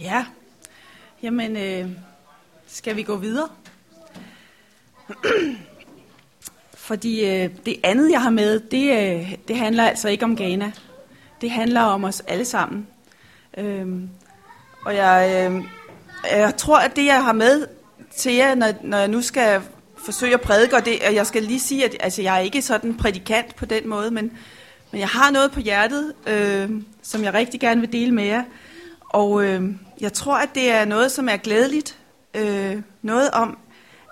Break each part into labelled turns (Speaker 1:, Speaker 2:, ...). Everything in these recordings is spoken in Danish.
Speaker 1: Ja, jamen, øh, skal vi gå videre? Fordi øh, det andet, jeg har med, det, øh, det handler altså ikke om Ghana. Det handler om os alle sammen. Øh, og jeg, øh, jeg tror, at det, jeg har med til jer, når, når jeg nu skal forsøge at prædike, og, det, og jeg skal lige sige, at altså, jeg er ikke sådan prædikant på den måde, men, men jeg har noget på hjertet, øh, som jeg rigtig gerne vil dele med jer. Og øh, jeg tror, at det er noget, som er glædeligt. Øh, noget om,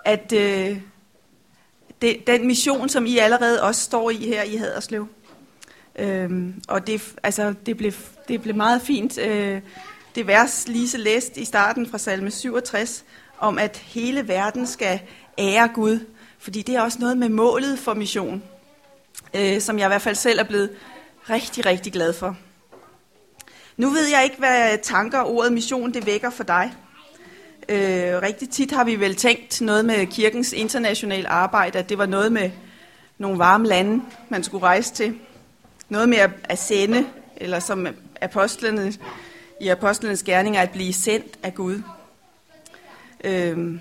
Speaker 1: at øh, det, den mission, som I allerede også står i her i Haderslev. Øh, og det, altså, det, blev, det blev meget fint. Øh, det vers, Lise læste i starten fra salme 67, om at hele verden skal ære Gud. Fordi det er også noget med målet for mission, øh, som jeg i hvert fald selv er blevet rigtig, rigtig glad for. Nu ved jeg ikke, hvad tanker ordet mission det vækker for dig. Øh, rigtig tit har vi vel tænkt noget med kirkens internationale arbejde, at det var noget med nogle varme lande, man skulle rejse til. Noget med at, at sende, eller som apostlene, i apostlenes gerninger, at blive sendt af Gud. Øh,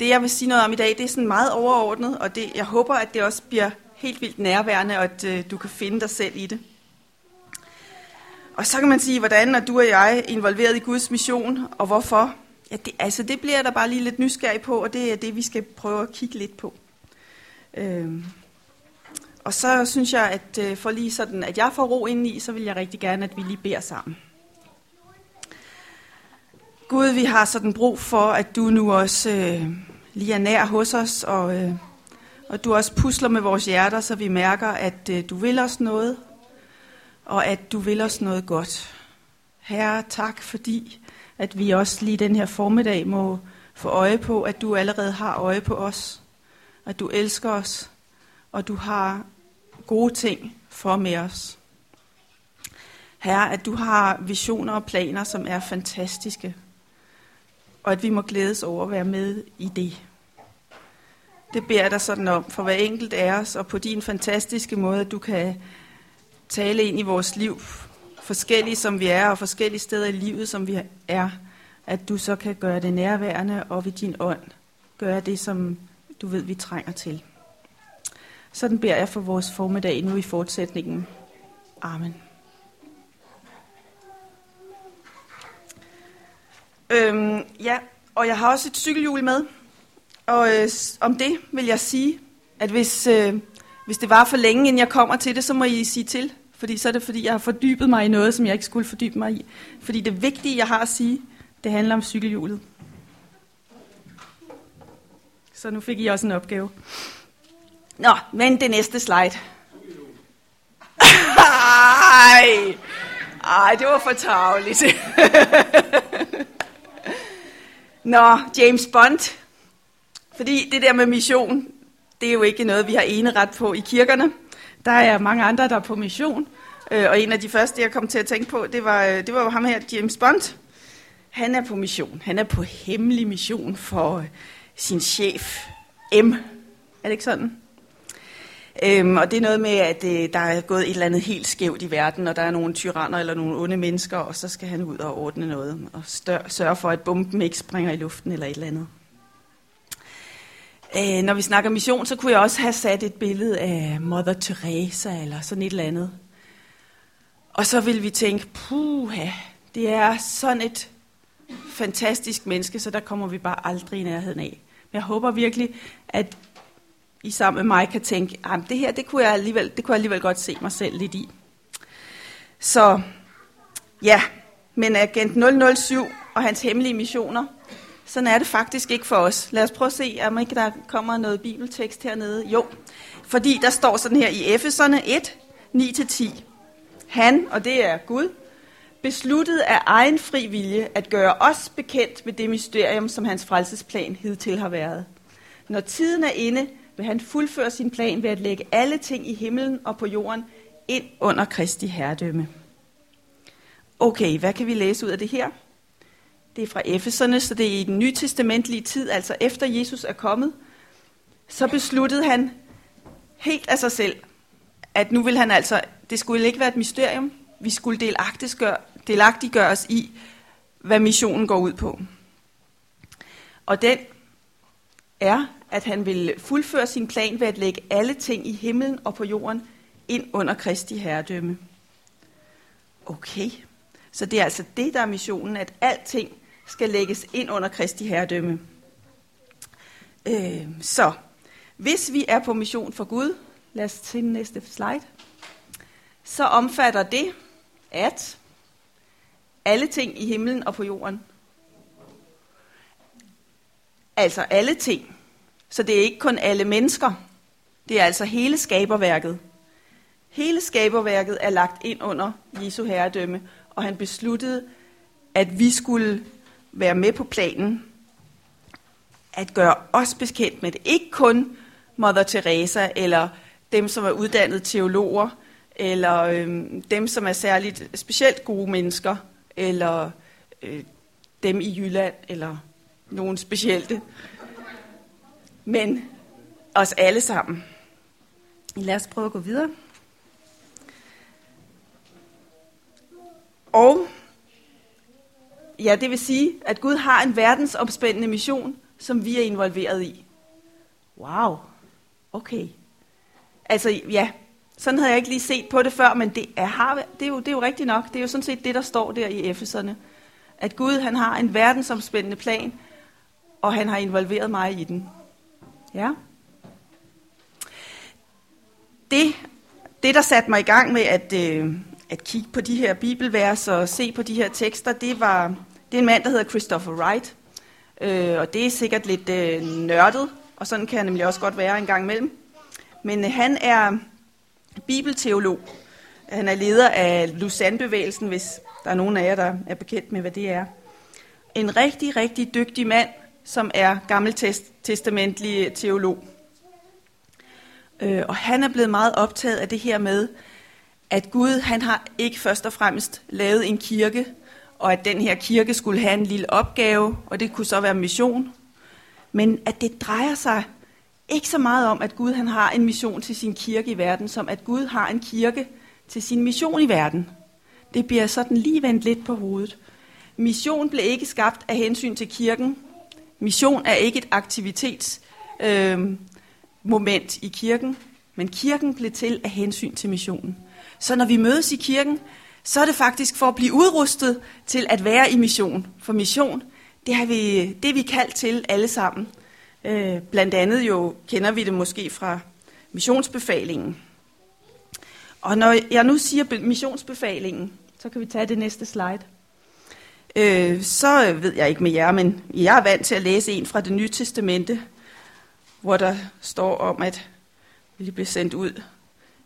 Speaker 1: det jeg vil sige noget om i dag, det er sådan meget overordnet, og det, jeg håber, at det også bliver helt vildt nærværende, og at øh, du kan finde dig selv i det. Og så kan man sige, hvordan er du og jeg involveret i Guds mission, og hvorfor? Ja, det, altså det bliver der bare lige lidt nysgerrig på, og det er det, vi skal prøve at kigge lidt på. Øhm. Og så synes jeg, at øh, for lige sådan, at jeg får ro ind i, så vil jeg rigtig gerne, at vi lige beder sammen. Gud, vi har sådan brug for, at du nu også øh, lige er nær hos os, og, øh, og du også pusler med vores hjerter, så vi mærker, at øh, du vil os noget, og at du vil os noget godt. Herre, tak fordi, at vi også lige den her formiddag må få øje på, at du allerede har øje på os, at du elsker os, og du har gode ting for med os. Herre, at du har visioner og planer, som er fantastiske, og at vi må glædes over at være med i det. Det beder jeg dig sådan om for hver enkelt af os, og på din fantastiske måde, at du kan tale ind i vores liv, forskellige som vi er, og forskellige steder i livet, som vi er, at du så kan gøre det nærværende, og ved din ånd gøre det, som du ved, vi trænger til. Sådan beder jeg for vores formiddag nu i fortsætningen. Amen. Øhm, ja, og jeg har også et cykelhjul med. Og øh, om det vil jeg sige, at hvis, øh, hvis det var for længe, inden jeg kommer til det, så må I sige til. Fordi så er det, fordi jeg har fordybet mig i noget, som jeg ikke skulle fordybe mig i. Fordi det vigtige, jeg har at sige, det handler om cykelhjulet. Så nu fik I også en opgave. Nå, men det næste slide. Ej, ej, det var for tageligt. Nå, James Bond. Fordi det der med mission, det er jo ikke noget, vi har eneret på i kirkerne. Der er mange andre, der er på mission. Øh, og en af de første, jeg kom til at tænke på, det var, øh, det var jo ham her, James Bond. Han er på mission. Han er på hemmelig mission for øh, sin chef, M. Er det ikke sådan? Øhm, og det er noget med, at øh, der er gået et eller andet helt skævt i verden, og der er nogle tyranner eller nogle onde mennesker, og så skal han ud og ordne noget, og stør, sørge for, at bomben ikke springer i luften eller et eller andet. Øh, når vi snakker mission, så kunne jeg også have sat et billede af Mother Teresa eller sådan et eller andet. Og så vil vi tænke, puha, det er sådan et fantastisk menneske, så der kommer vi bare aldrig i nærheden af. Men jeg håber virkelig, at I sammen med mig kan tænke, at det her, det kunne, jeg alligevel, det kunne jeg alligevel godt se mig selv lidt i. Så ja, men Agent 007 og hans hemmelige missioner, sådan er det faktisk ikke for os. Lad os prøve at se, om ikke der kommer noget bibeltekst hernede. Jo, fordi der står sådan her i Efeserne 1, 9-10. Han, og det er Gud, besluttede af egen fri vilje at gøre os bekendt med det mysterium, som hans frelsesplan hidtil har været. Når tiden er inde, vil han fuldføre sin plan ved at lægge alle ting i himlen og på jorden ind under Kristi herredømme. Okay, hvad kan vi læse ud af det her? Det er fra Efeserne, så det er i den nye testamentlige tid, altså efter Jesus er kommet. Så besluttede han helt af sig selv, at nu vil han altså, det skulle ikke være et mysterium, vi skulle delagtiggøre, delagtiggøre os i, hvad missionen går ud på. Og den er, at han vil fuldføre sin plan ved at lægge alle ting i himlen og på jorden ind under Kristi herredømme. Okay, så det er altså det, der er missionen, at alting skal lægges ind under Kristi herredømme. Øh, så hvis vi er på mission for Gud, lad os til næste slide, så omfatter det, at alle ting i himlen og på jorden, altså alle ting, så det er ikke kun alle mennesker, det er altså hele skaberværket. Hele skaberværket er lagt ind under Jesu herredømme, og han besluttede, at vi skulle være med på planen, at gøre os bekendt med det. Ikke kun Mother Teresa, eller dem, som er uddannede teologer, eller øhm, dem, som er særligt specielt gode mennesker, eller øh, dem i Jylland, eller nogen specielle. Men os alle sammen. Lad os prøve at gå videre. Og ja, det vil sige, at Gud har en verdensomspændende mission, som vi er involveret i. Wow, okay. Altså ja, sådan havde jeg ikke lige set på det før, men det er, har, det er, jo, det er jo rigtigt nok. Det er jo sådan set det, der står der i Efeserne. At Gud han har en verdensomspændende plan, og han har involveret mig i den. Ja. Det, det der satte mig i gang med at, øh, at kigge på de her bibelvers og se på de her tekster, det var det er en mand, der hedder Christopher Wright. Øh, og det er sikkert lidt øh, nørdet, og sådan kan han nemlig også godt være en gang imellem. Men øh, han er bibelteolog. Han er leder af Lausanne-bevægelsen, hvis der er nogen af jer, der er bekendt med, hvad det er. En rigtig, rigtig dygtig mand, som er gammeltestamentlig teolog. Øh, og han er blevet meget optaget af det her med, at Gud han har ikke først og fremmest lavet en kirke, og at den her kirke skulle have en lille opgave, og det kunne så være mission. Men at det drejer sig ikke så meget om, at Gud han har en mission til sin kirke i verden, som at Gud har en kirke til sin mission i verden. Det bliver sådan lige vendt lidt på hovedet. Mission blev ikke skabt af hensyn til kirken. Mission er ikke et aktivitetsmoment øh, moment i kirken, men kirken blev til af hensyn til missionen. Så når vi mødes i kirken, så er det faktisk for at blive udrustet til at være i mission. For mission, det, har vi, det er vi kaldt til alle sammen. Øh, blandt andet jo kender vi det måske fra missionsbefalingen. Og når jeg nu siger missionsbefalingen, så kan vi tage det næste slide. Øh, så ved jeg ikke med jer, men jeg er vant til at læse en fra det nye testamente, hvor der står om, at vi bliver sendt ud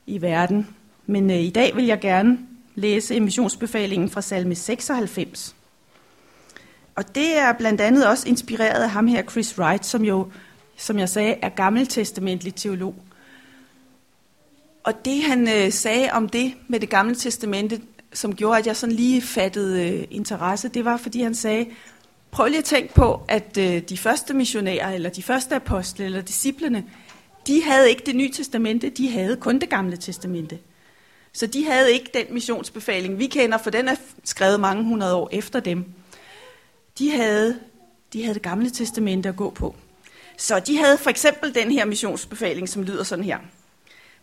Speaker 1: i verden. Men øh, i dag vil jeg gerne læse emissionsbefalingen fra salme 96. Og det er blandt andet også inspireret af ham her, Chris Wright, som jo, som jeg sagde, er gammeltestamentlig teolog. Og det han øh, sagde om det med det gamle testamente, som gjorde, at jeg sådan lige fattede øh, interesse, det var, fordi han sagde, prøv lige at tænke på, at øh, de første missionærer, eller de første apostle, eller disciplene, de havde ikke det nye testamente, de havde kun det gamle testamente. Så de havde ikke den missionsbefaling, vi kender, for den er skrevet mange hundrede år efter dem. De havde, de havde det gamle testamente at gå på. Så de havde for eksempel den her missionsbefaling, som lyder sådan her.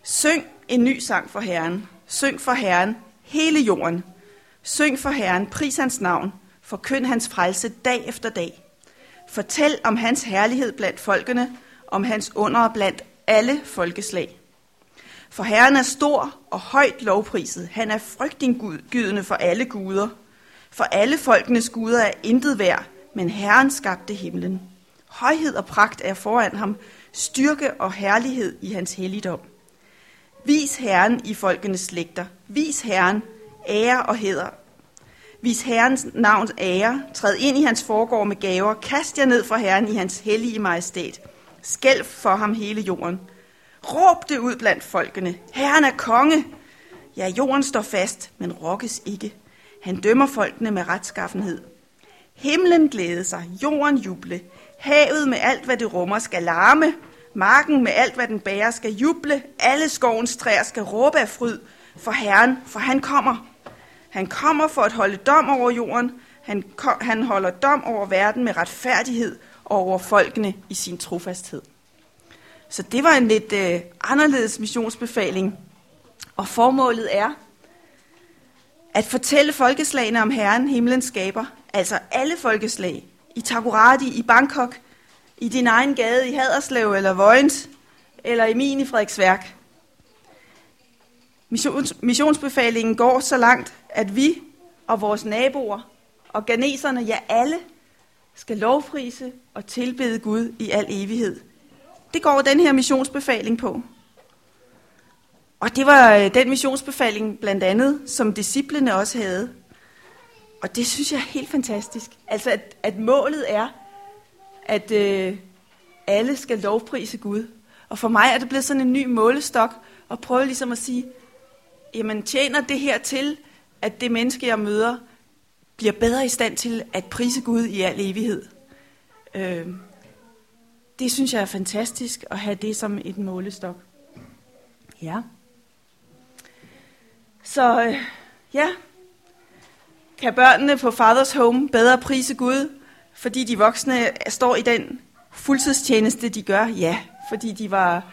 Speaker 1: Syng en ny sang for Herren. Syng for Herren hele jorden. Syng for Herren, pris hans navn. Forkynd hans frelse dag efter dag. Fortæl om hans herlighed blandt folkene, om hans under blandt alle folkeslag. For Herren er stor og højt lovpriset. Han er frygtindgydende for alle guder. For alle folkenes guder er intet værd, men Herren skabte himlen. Højhed og pragt er foran ham, styrke og herlighed i hans helligdom. Vis Herren i folkenes slægter. Vis Herren ære og heder. Vis Herrens navns ære. Træd ind i hans forgård med gaver. Kast jer ned for Herren i hans hellige majestæt. Skælv for ham hele jorden. Råb det ud blandt folkene. Herren er konge. Ja, jorden står fast, men rokkes ikke. Han dømmer folkene med retskaffenhed. Himlen glæder sig, jorden juble. Havet med alt, hvad det rummer, skal larme. Marken med alt, hvad den bærer, skal juble. Alle skovens træer skal råbe af fryd for Herren, for han kommer. Han kommer for at holde dom over jorden. Han, han holder dom over verden med retfærdighed og over folkene i sin trofasthed. Så det var en lidt øh, anderledes missionsbefaling. Og formålet er at fortælle folkeslagene om Herren, himlens skaber, altså alle folkeslag, i Takoradi, i Bangkok, i din egen gade i Haderslev eller Vojens, eller i min i Frederiksværk. Missions, missionsbefalingen går så langt, at vi og vores naboer og ganeserne, ja alle, skal lovprise og tilbede Gud i al evighed. Det går den her missionsbefaling på. Og det var øh, den missionsbefaling blandt andet, som disciplene også havde. Og det synes jeg er helt fantastisk. Altså, at, at målet er, at øh, alle skal lovprise Gud. Og for mig er det blevet sådan en ny målestok, at prøve ligesom at sige, jamen tjener det her til, at det menneske, jeg møder, bliver bedre i stand til at prise Gud i al evighed. Øh, det synes jeg er fantastisk at have det som et målestok. Ja. Så øh, ja, kan børnene på Fathers Home bedre prise Gud, fordi de voksne står i den fuldtidstjeneste, de gør? Ja, fordi de var,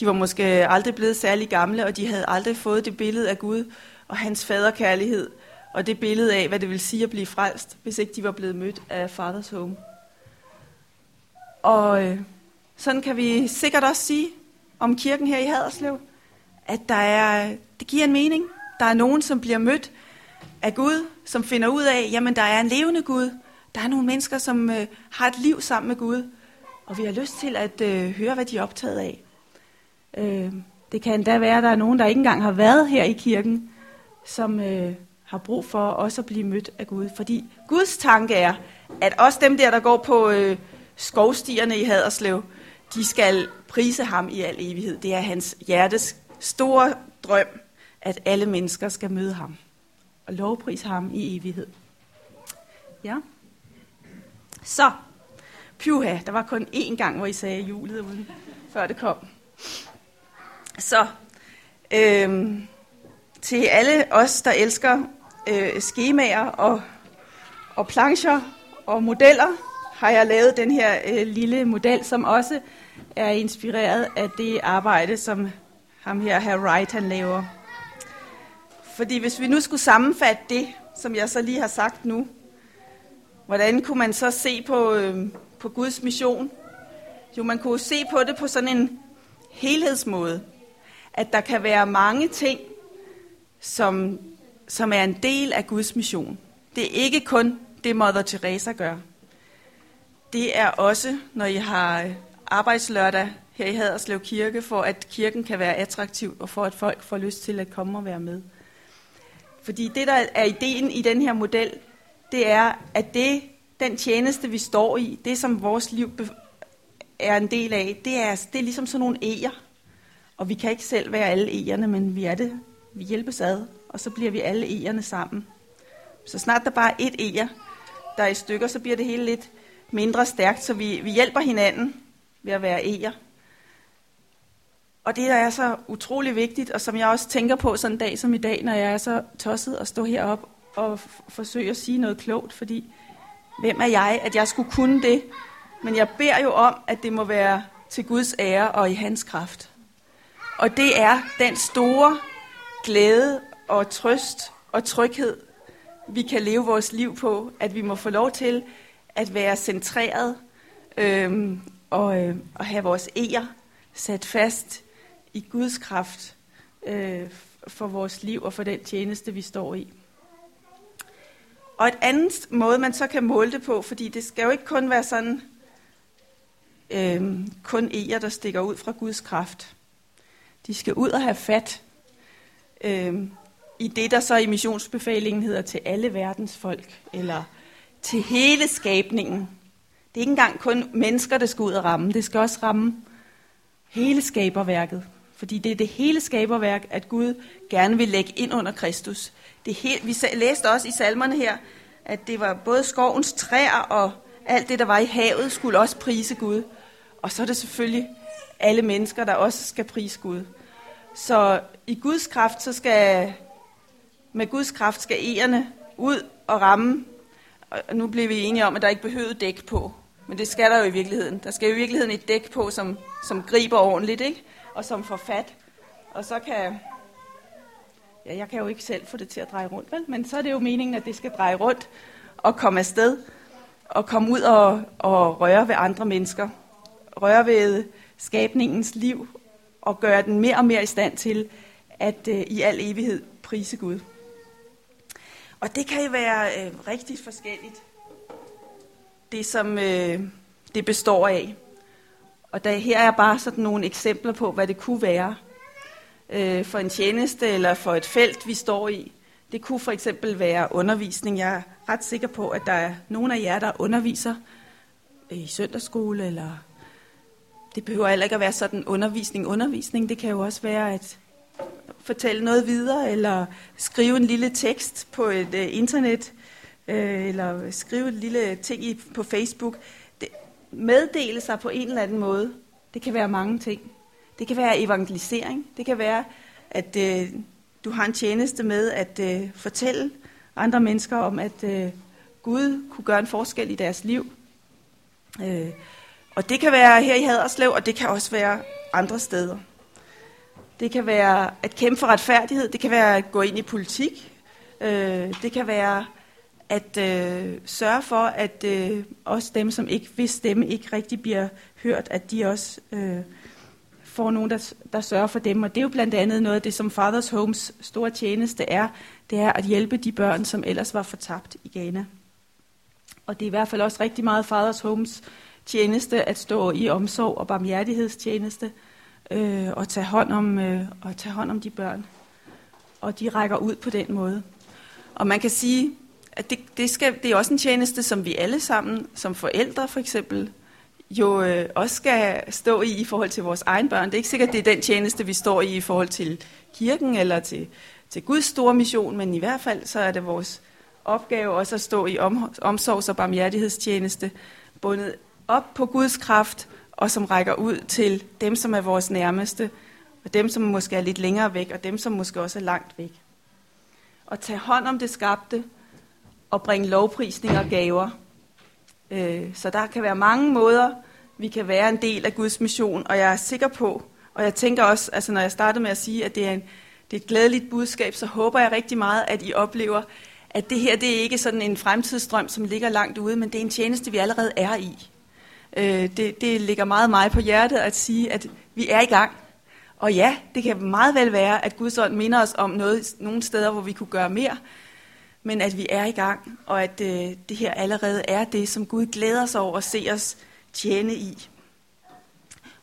Speaker 1: de var måske aldrig blevet særlig gamle, og de havde aldrig fået det billede af Gud og hans faderkærlighed, og det billede af, hvad det vil sige at blive frelst, hvis ikke de var blevet mødt af Fathers Home. Og øh, sådan kan vi sikkert også sige om kirken her i Haderslev, at der er, det giver en mening. Der er nogen, som bliver mødt af Gud, som finder ud af, jamen der er en levende Gud. Der er nogle mennesker, som øh, har et liv sammen med Gud. Og vi har lyst til at øh, høre, hvad de er optaget af. Øh, det kan endda være, at der er nogen, der ikke engang har været her i kirken, som øh, har brug for også at blive mødt af Gud. Fordi Guds tanke er, at også dem der, der går på øh, skovstierne i Haderslev, de skal prise ham i al evighed. Det er hans hjertes store drøm, at alle mennesker skal møde ham og lovprise ham i evighed. Ja. Så, pyha, der var kun én gang, hvor I sagde julet uden, før det kom. Så, øhm, til alle os, der elsker øh, skemaer og, og plancher og modeller, har jeg lavet den her øh, lille model, som også er inspireret af det arbejde, som ham her, herr Wright, han laver. Fordi hvis vi nu skulle sammenfatte det, som jeg så lige har sagt nu, hvordan kunne man så se på, øh, på Guds mission? Jo, man kunne se på det på sådan en helhedsmåde. At der kan være mange ting, som, som er en del af Guds mission. Det er ikke kun det, Mother Teresa gør. Det er også, når I har øh, arbejdslørdag her i Haderslev Kirke, for at kirken kan være attraktiv, og for at folk får lyst til at komme og være med. Fordi det, der er ideen i den her model, det er, at det, den tjeneste, vi står i, det som vores liv er en del af, det er, det er ligesom sådan nogle æger. Og vi kan ikke selv være alle egerne, men vi er det. Vi hjælpes ad, og så bliver vi alle egerne sammen. Så snart der bare er et eger, der er i stykker, så bliver det hele lidt mindre stærkt, så vi, vi hjælper hinanden ved at være eger. Og det, der er så utrolig vigtigt, og som jeg også tænker på sådan en dag som i dag, når jeg er så tosset at stå herop og forsøge at sige noget klogt, fordi hvem er jeg, at jeg skulle kunne det? Men jeg beder jo om, at det må være til Guds ære og i hans kraft. Og det er den store glæde og trøst og tryghed, vi kan leve vores liv på, at vi må få lov til at være centreret øhm, og, øh, og have vores ære sat fast i Guds kraft øh, for vores liv og for den tjeneste, vi står i. Og et andet måde, man så kan måle det på, fordi det skal jo ikke kun være sådan, øh, kun eger, der stikker ud fra Guds kraft. De skal ud og have fat øh, i det, der så i missionsbefalingen hedder til alle verdens folk, eller til hele skabningen. Det er ikke engang kun mennesker, der skal ud og ramme. Det skal også ramme hele skaberværket. Fordi det er det hele skaberværk, at Gud gerne vil lægge ind under Kristus. Det helt, vi læste også i salmerne her, at det var både skovens træer og alt det, der var i havet, skulle også prise Gud. Og så er det selvfølgelig alle mennesker, der også skal prise Gud. Så i Guds kraft, så skal med Guds kraft skal egerne ud og ramme. Og nu blev vi enige om, at der ikke behøvede dæk på. Men det skal der jo i virkeligheden. Der skal jo i virkeligheden et dæk på, som, som griber ordentligt, ikke? og som får fat. Og så kan... Ja, jeg kan jo ikke selv få det til at dreje rundt, vel? Men så er det jo meningen, at det skal dreje rundt og komme afsted. Og komme ud og, og røre ved andre mennesker. Røre ved skabningens liv. Og gøre den mere og mere i stand til at øh, i al evighed prise Gud. Og det kan jo være øh, rigtig forskelligt. Det som øh, det består af. Og der, her er bare sådan nogle eksempler på, hvad det kunne være øh, for en tjeneste eller for et felt, vi står i. Det kunne for eksempel være undervisning. Jeg er ret sikker på, at der er nogle af jer, der underviser øh, i søndagsskole, eller det behøver heller ikke at være sådan undervisning. Undervisning, det kan jo også være at fortælle noget videre, eller skrive en lille tekst på et øh, internet, øh, eller skrive en lille ting i, på Facebook Det, meddele sig på en eller anden måde. Det kan være mange ting. Det kan være evangelisering. Det kan være, at øh, du har en tjeneste med at øh, fortælle andre mennesker om, at øh, Gud kunne gøre en forskel i deres liv. Øh, og det kan være her i Haderslev, og det kan også være andre steder. Det kan være at kæmpe for retfærdighed. Det kan være at gå ind i politik. Øh, det kan være at øh, sørge for, at øh, også dem, som ikke hvis stemme ikke rigtig bliver hørt, at de også øh, får nogen, der, der sørger for dem. Og det er jo blandt andet noget af det, som Fathers Homes store tjeneste er, det er at hjælpe de børn, som ellers var fortabt i Ghana. Og det er i hvert fald også rigtig meget Fathers Homes tjeneste at stå i omsorg og barmhjertighedstjeneste øh, og tage hånd om øh, og tage hånd om de børn. Og de rækker ud på den måde. Og man kan sige, at det, det, skal, det er også en tjeneste, som vi alle sammen, som forældre for eksempel, jo øh, også skal stå i i forhold til vores egen børn. Det er ikke sikkert, det er den tjeneste, vi står i i forhold til kirken eller til, til Guds store mission, men i hvert fald så er det vores opgave også at stå i om, omsorgs- og barmhjertighedstjeneste, bundet op på Guds kraft, og som rækker ud til dem, som er vores nærmeste, og dem, som måske er lidt længere væk, og dem, som måske også er langt væk. Og tage hånd om det skabte, og bringe lovprisning og gaver. Øh, så der kan være mange måder, vi kan være en del af Guds mission, og jeg er sikker på, og jeg tænker også, altså når jeg startede med at sige, at det er, en, det er et glædeligt budskab, så håber jeg rigtig meget, at I oplever, at det her det er ikke sådan en fremtidsstrøm, som ligger langt ude, men det er en tjeneste, vi allerede er i. Øh, det, det ligger meget mig på hjertet at sige, at vi er i gang. Og ja, det kan meget vel være, at Guds ånd minder os om noget, nogle steder, hvor vi kunne gøre mere, men at vi er i gang, og at øh, det her allerede er det, som Gud glæder sig over at se os tjene i.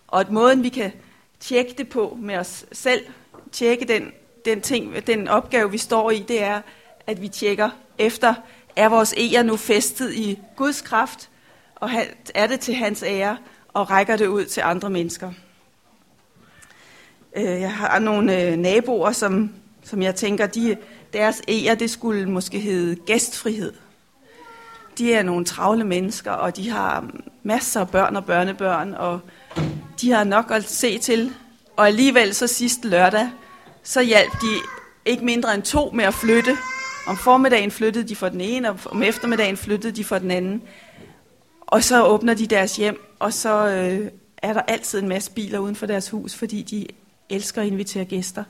Speaker 1: Og at måden, vi kan tjekke det på med os selv, tjekke den, den, ting, den opgave, vi står i, det er, at vi tjekker efter, er vores eger nu festet i Guds kraft, og er det til hans ære, og rækker det ud til andre mennesker. Øh, jeg har nogle øh, naboer, som, som jeg tænker, de, deres ære, det skulle måske hedde gæstfrihed. De er nogle travle mennesker, og de har masser af børn og børnebørn, og de har nok at se til. Og alligevel så sidste lørdag, så hjalp de ikke mindre end to med at flytte. Om formiddagen flyttede de for den ene, og om eftermiddagen flyttede de for den anden. Og så åbner de deres hjem, og så øh, er der altid en masse biler uden for deres hus, fordi de elsker at invitere gæster.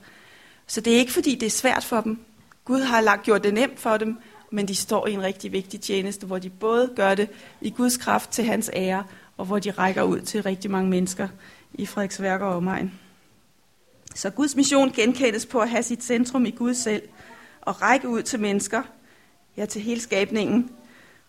Speaker 1: Så det er ikke fordi, det er svært for dem. Gud har lagt gjort det nemt for dem, men de står i en rigtig vigtig tjeneste, hvor de både gør det i Guds kraft til hans ære, og hvor de rækker ud til rigtig mange mennesker i Frederiksværk og omegn. Så Guds mission genkendes på at have sit centrum i Gud selv, og række ud til mennesker, ja til hele skabningen,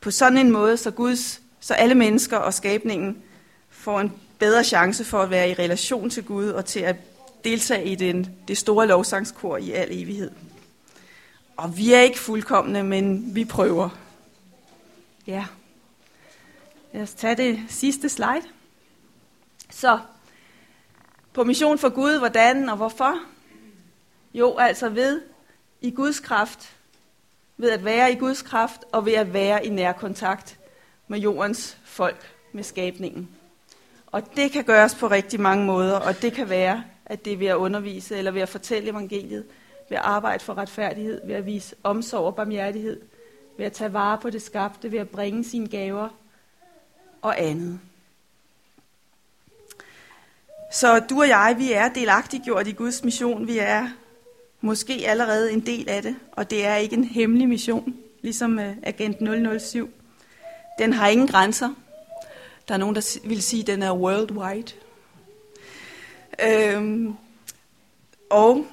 Speaker 1: på sådan en måde, så, Guds, så alle mennesker og skabningen får en bedre chance for at være i relation til Gud og til at deltage i den, det store lovsangskor i al evighed. Og vi er ikke fuldkommende, men vi prøver. Ja. Lad os tage det sidste slide. Så, på mission for Gud, hvordan og hvorfor? Jo, altså ved i Guds kraft, ved at være i Guds kraft, og ved at være i nær kontakt med jordens folk, med skabningen. Og det kan gøres på rigtig mange måder, og det kan være, at det er ved at undervise eller ved at fortælle evangeliet. ved at arbejde for retfærdighed, ved at vise omsorg og barmhjertighed, ved at tage vare på det skabte, ved at bringe sine gaver og andet. Så du og jeg, vi er delagtiggjort i Guds mission. Vi er måske allerede en del af det, og det er ikke en hemmelig mission, ligesom øh, Agent 007. Den har ingen grænser. Der er nogen, der vil sige, at den er worldwide. Øhm, og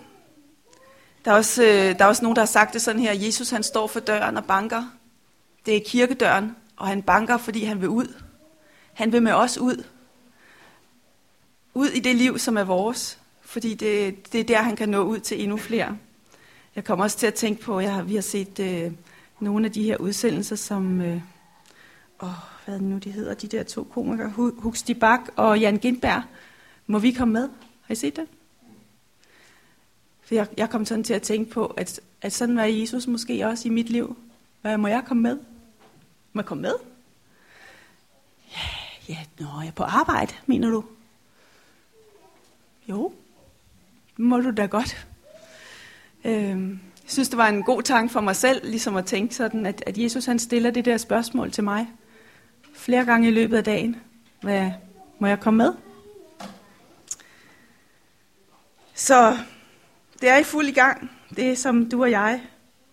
Speaker 1: der er, også, øh, der er også nogen, der har sagt det sådan her, Jesus han står for døren og banker. Det er kirkedøren, og han banker, fordi han vil ud. Han vil med os ud. Ud i det liv, som er vores. Fordi det, det er der, han kan nå ud til endnu flere. Jeg kommer også til at tænke på, at vi har set øh, nogle af de her udsendelser, som... Øh, åh, hvad det nu, de hedder? De der to komikere, Huxti Bak og Jan Gindberg. Må vi komme med? Har I set det? For jeg, jeg kom sådan til at tænke på, at, at sådan var Jesus måske også i mit liv. Hvad, må jeg komme med? Må jeg komme med? Ja, ja, nå, jeg er på arbejde, mener du? Jo, må du da godt. Øhm, jeg synes, det var en god tanke for mig selv, ligesom at tænke sådan, at, at Jesus han stiller det der spørgsmål til mig flere gange i løbet af dagen. Hvad, må jeg komme med? Så det er i fuld gang, det som du og jeg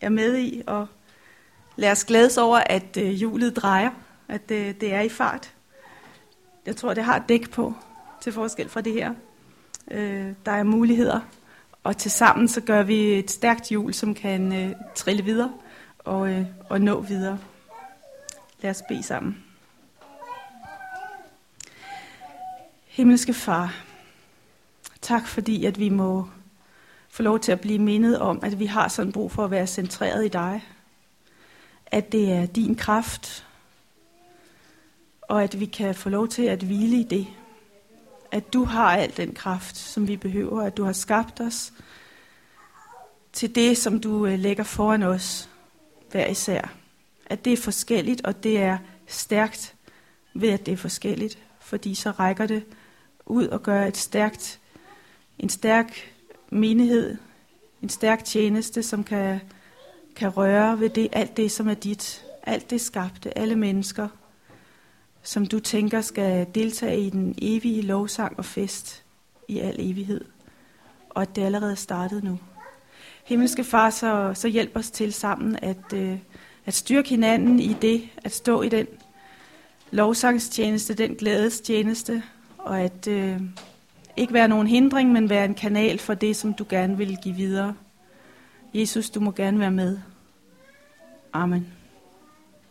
Speaker 1: er med i, og lad os glædes over, at øh, hjulet drejer, at øh, det er i fart. Jeg tror, det har dæk på, til forskel fra det her. Øh, der er muligheder, og til sammen så gør vi et stærkt hjul, som kan øh, trille videre og, øh, og nå videre. Lad os bede sammen. Himmelske Far, tak fordi at vi må få lov til at blive mindet om, at vi har sådan brug for at være centreret i dig. At det er din kraft, og at vi kan få lov til at hvile i det. At du har al den kraft, som vi behøver, at du har skabt os til det, som du øh, lægger foran os hver især. At det er forskelligt, og det er stærkt ved, at det er forskelligt, fordi så rækker det ud og gøre et stærkt, en stærk menighed, en stærk tjeneste, som kan, kan røre ved det, alt det, som er dit, alt det skabte, alle mennesker, som du tænker skal deltage i den evige lovsang og fest i al evighed, og at det allerede er startet nu. Himmelske Far, så, så hjælp os til sammen at, øh, at styrke hinanden i det, at stå i den lovsangstjeneste, den glædestjeneste, og at øh, ikke være nogen hindring, men være en kanal for det, som du gerne vil give videre. Jesus, du må gerne være med. Amen.